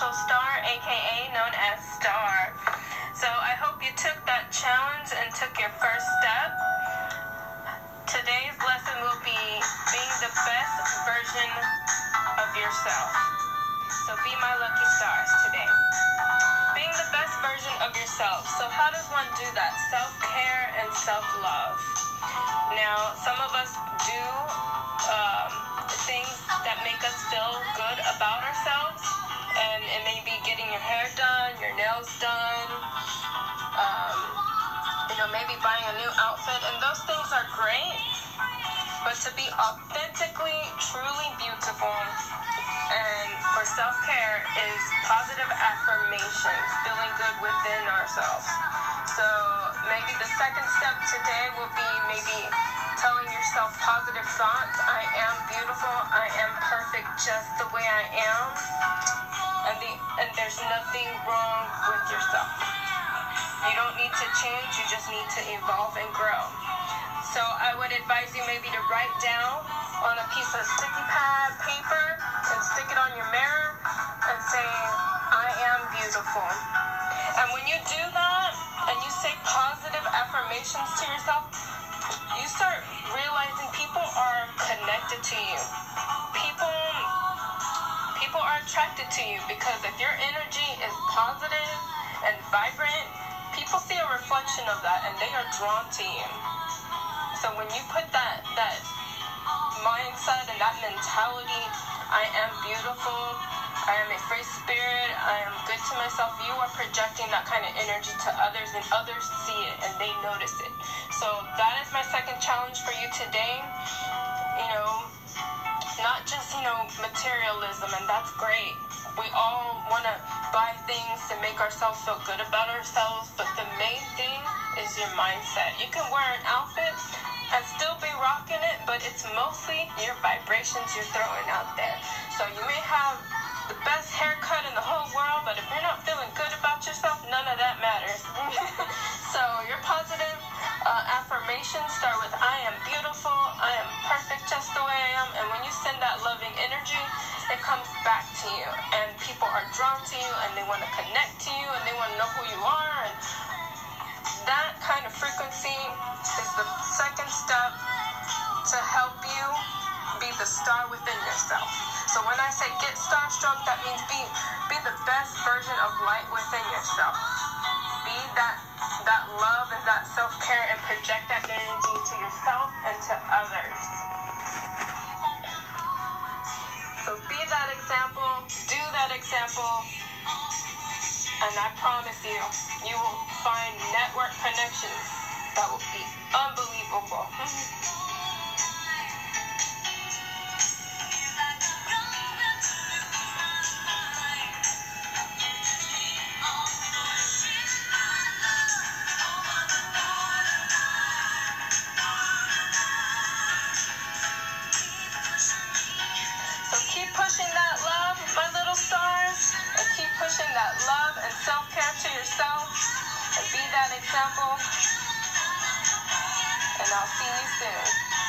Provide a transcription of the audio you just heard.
Essential Star, aka known as Star. So I hope you took that challenge and took your first step. Today's lesson will be being the best version of yourself. So be my lucky stars today. Being the best version of yourself. So how does one do that? Self-care and self-love. Now, some of us do um, things that make us feel good about ourselves and it may be getting your hair done, your nails done, um, you know, maybe buying a new outfit, and those things are great. But to be authentically, truly beautiful, and for self care is positive affirmations, feeling good within ourselves. So maybe the second step today will be maybe telling yourself positive thoughts. I am beautiful. I am perfect just the way I am. And the and there's nothing wrong with yourself. You don't need to change, you just need to evolve and grow. So I would advise you maybe to write down on a piece of sticky pad paper and stick it on your mirror and say, I am beautiful. And when you do that and you say positive affirmations to yourself, you start realizing people are connected to you. Attracted to you because if your energy is positive and vibrant, people see a reflection of that and they are drawn to you. So when you put that that mindset and that mentality, I am beautiful, I am a free spirit, I am good to myself, you are projecting that kind of energy to others and others see it and they notice it. So that is my second challenge for you today. You know, not just, you know, materialism and that's great. We all want to buy things to make ourselves feel good about ourselves, but the main thing is your mindset. You can wear an outfit and still be rocking it, but it's mostly your vibrations you're throwing out there. So you may have the best haircut in the whole world, but if you're not feeling good about yourself, none of that matters. uh, affirmations start with I am beautiful, I am perfect just the way I am, and when you send that loving energy, it comes back to you, and people are drawn to you, and they want to connect to you, and they want to know who you are, and that kind of frequency is the second step to help you be the star within yourself. So when I say get starstruck, that means be be the best version of light within yourself. Be that that love and that self care project that energy to yourself and to others. So be that example, do that example, and I promise you, you will find network connections that will be unbelievable. Little stars, and keep pushing that love and self care to yourself, and be that example. And I'll see you soon.